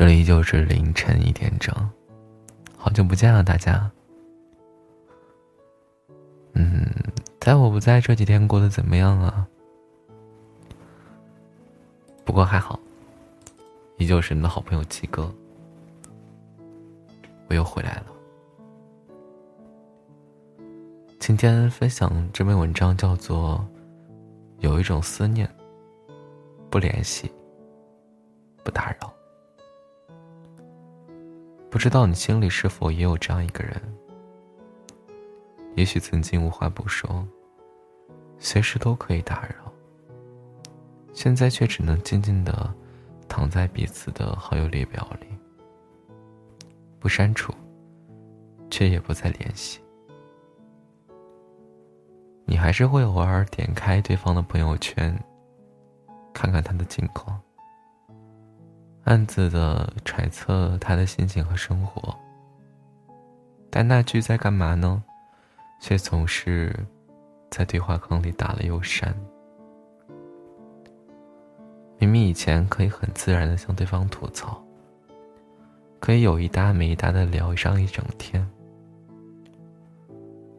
这里依旧是凌晨一点整，好久不见啊，大家。嗯，在我不在这几天过得怎么样啊？不过还好，依旧是你的好朋友七哥，我又回来了。今天分享这篇文章叫做《有一种思念，不联系，不打扰》。不知道你心里是否也有这样一个人？也许曾经无话不说，随时都可以打扰，现在却只能静静的躺在彼此的好友列表里，不删除，却也不再联系。你还是会偶尔点开对方的朋友圈，看看他的近况。暗自的揣测他的心情和生活，但那句在干嘛呢，却总是在对话框里打了又删。明明以前可以很自然的向对方吐槽，可以有一搭没一搭的聊上一整天，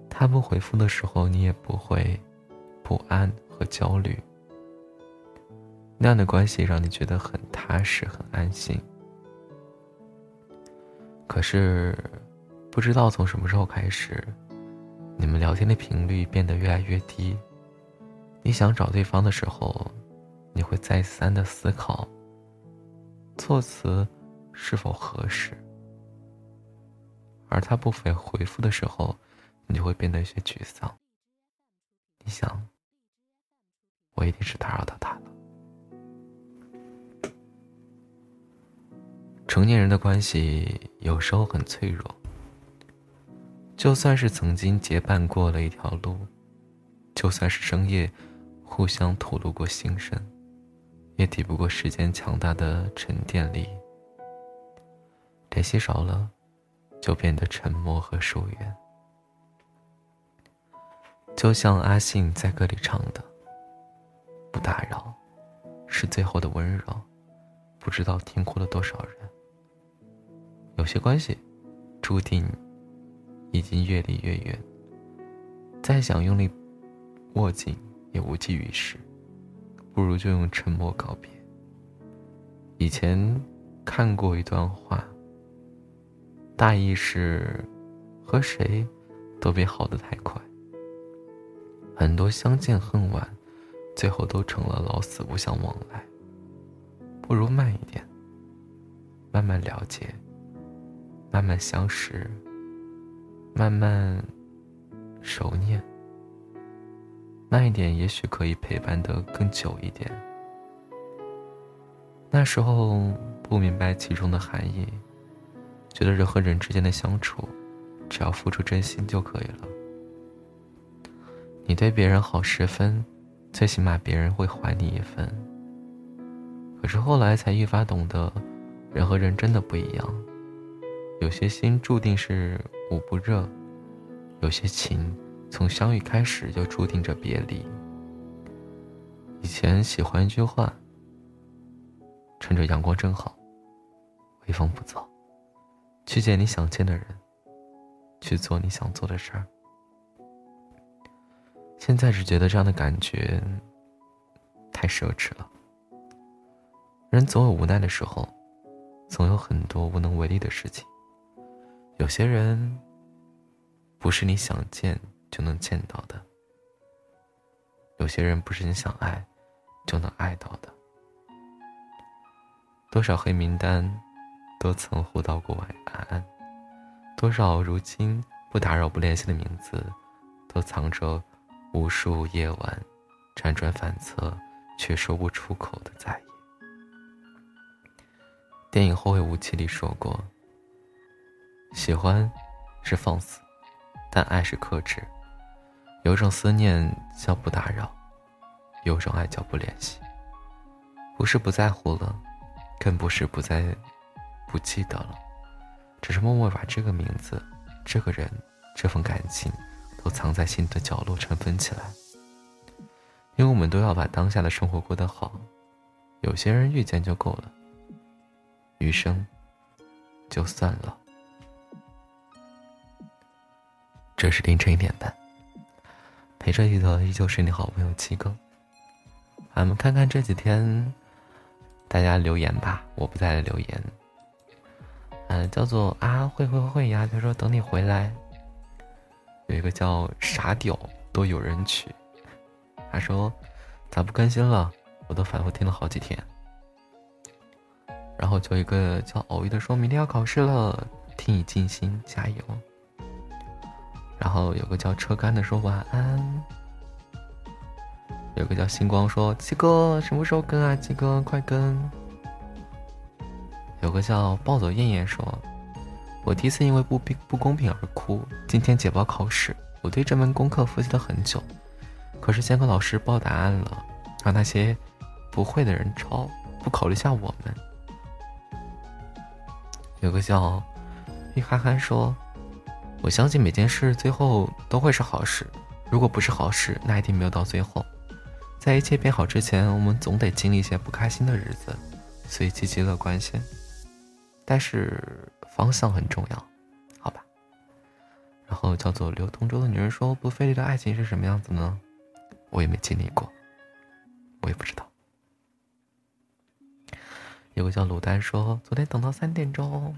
他不回复的时候，你也不会不安和焦虑。那样的关系让你觉得很踏实、很安心。可是，不知道从什么时候开始，你们聊天的频率变得越来越低。你想找对方的时候，你会再三的思考措辞是否合适；而他不回回复的时候，你就会变得有些沮丧。你想，我一定是打扰到他了。成年人的关系有时候很脆弱，就算是曾经结伴过了一条路，就算是深夜互相吐露过心声，也抵不过时间强大的沉淀力。联系少了，就变得沉默和疏远。就像阿信在歌里唱的：“不打扰，是最后的温柔。”不知道听哭了多少人。有些关系，注定已经越离越远。再想用力握紧，也无济于事，不如就用沉默告别。以前看过一段话，大意是：和谁都别好得太快。很多相见恨晚，最后都成了老死不相往来。不如慢一点，慢慢了解。慢慢相识，慢慢熟念。慢一点，也许可以陪伴的更久一点。那时候不明白其中的含义，觉得人和人之间的相处，只要付出真心就可以了。你对别人好十分，最起码别人会还你一分。可是后来才愈发懂得，人和人真的不一样。有些心注定是捂不热，有些情从相遇开始就注定着别离。以前喜欢一句话：“趁着阳光正好，微风不燥，去见你想见的人，去做你想做的事儿。”现在只觉得这样的感觉太奢侈了。人总有无奈的时候，总有很多无能为力的事情。有些人不是你想见就能见到的，有些人不是你想爱就能爱到的。多少黑名单都曾互道过晚安，多少如今不打扰、不联系的名字，都藏着无数夜晚辗转反侧却说不出口的在意。电影《后会无期》里说过。喜欢是放肆，但爱是克制。有种思念叫不打扰，有种爱叫不联系。不是不在乎了，更不是不再不记得了，只是默默把这个名字、这个人、这份感情都藏在心底的角落，尘封起来。因为我们都要把当下的生活过得好，有些人遇见就够了，余生就算了。这是凌晨一点半，陪着你的依旧是你好朋友七哥。俺们看看这几天大家留言吧，我不在的留言。嗯，叫做啊会会会呀，他说等你回来。有一个叫傻屌都有人娶，他说咋不更新了？我都反复听了好几天。然后就一个叫偶遇的说明天要考试了，听你静心，加油。然后有个叫车干的说晚安。有个叫星光说七哥什么时候更啊？七哥快更。有个叫暴走艳艳说。我第一次因为不平不公平而哭。今天解包考试，我对这门功课复习了很久，可是监考老师报答案了，让那些不会的人抄，不考虑下我们。有个叫玉憨憨说：“我相信每件事最后都会是好事，如果不是好事，那一定没有到最后。在一切变好之前，我们总得经历一些不开心的日子，所以积极乐观些。但是。”方向很重要，好吧。然后叫做刘同舟的女人说：“不费力的爱情是什么样子呢？我也没经历过，我也不知道。”有个叫卤蛋说：“昨天等到三点钟，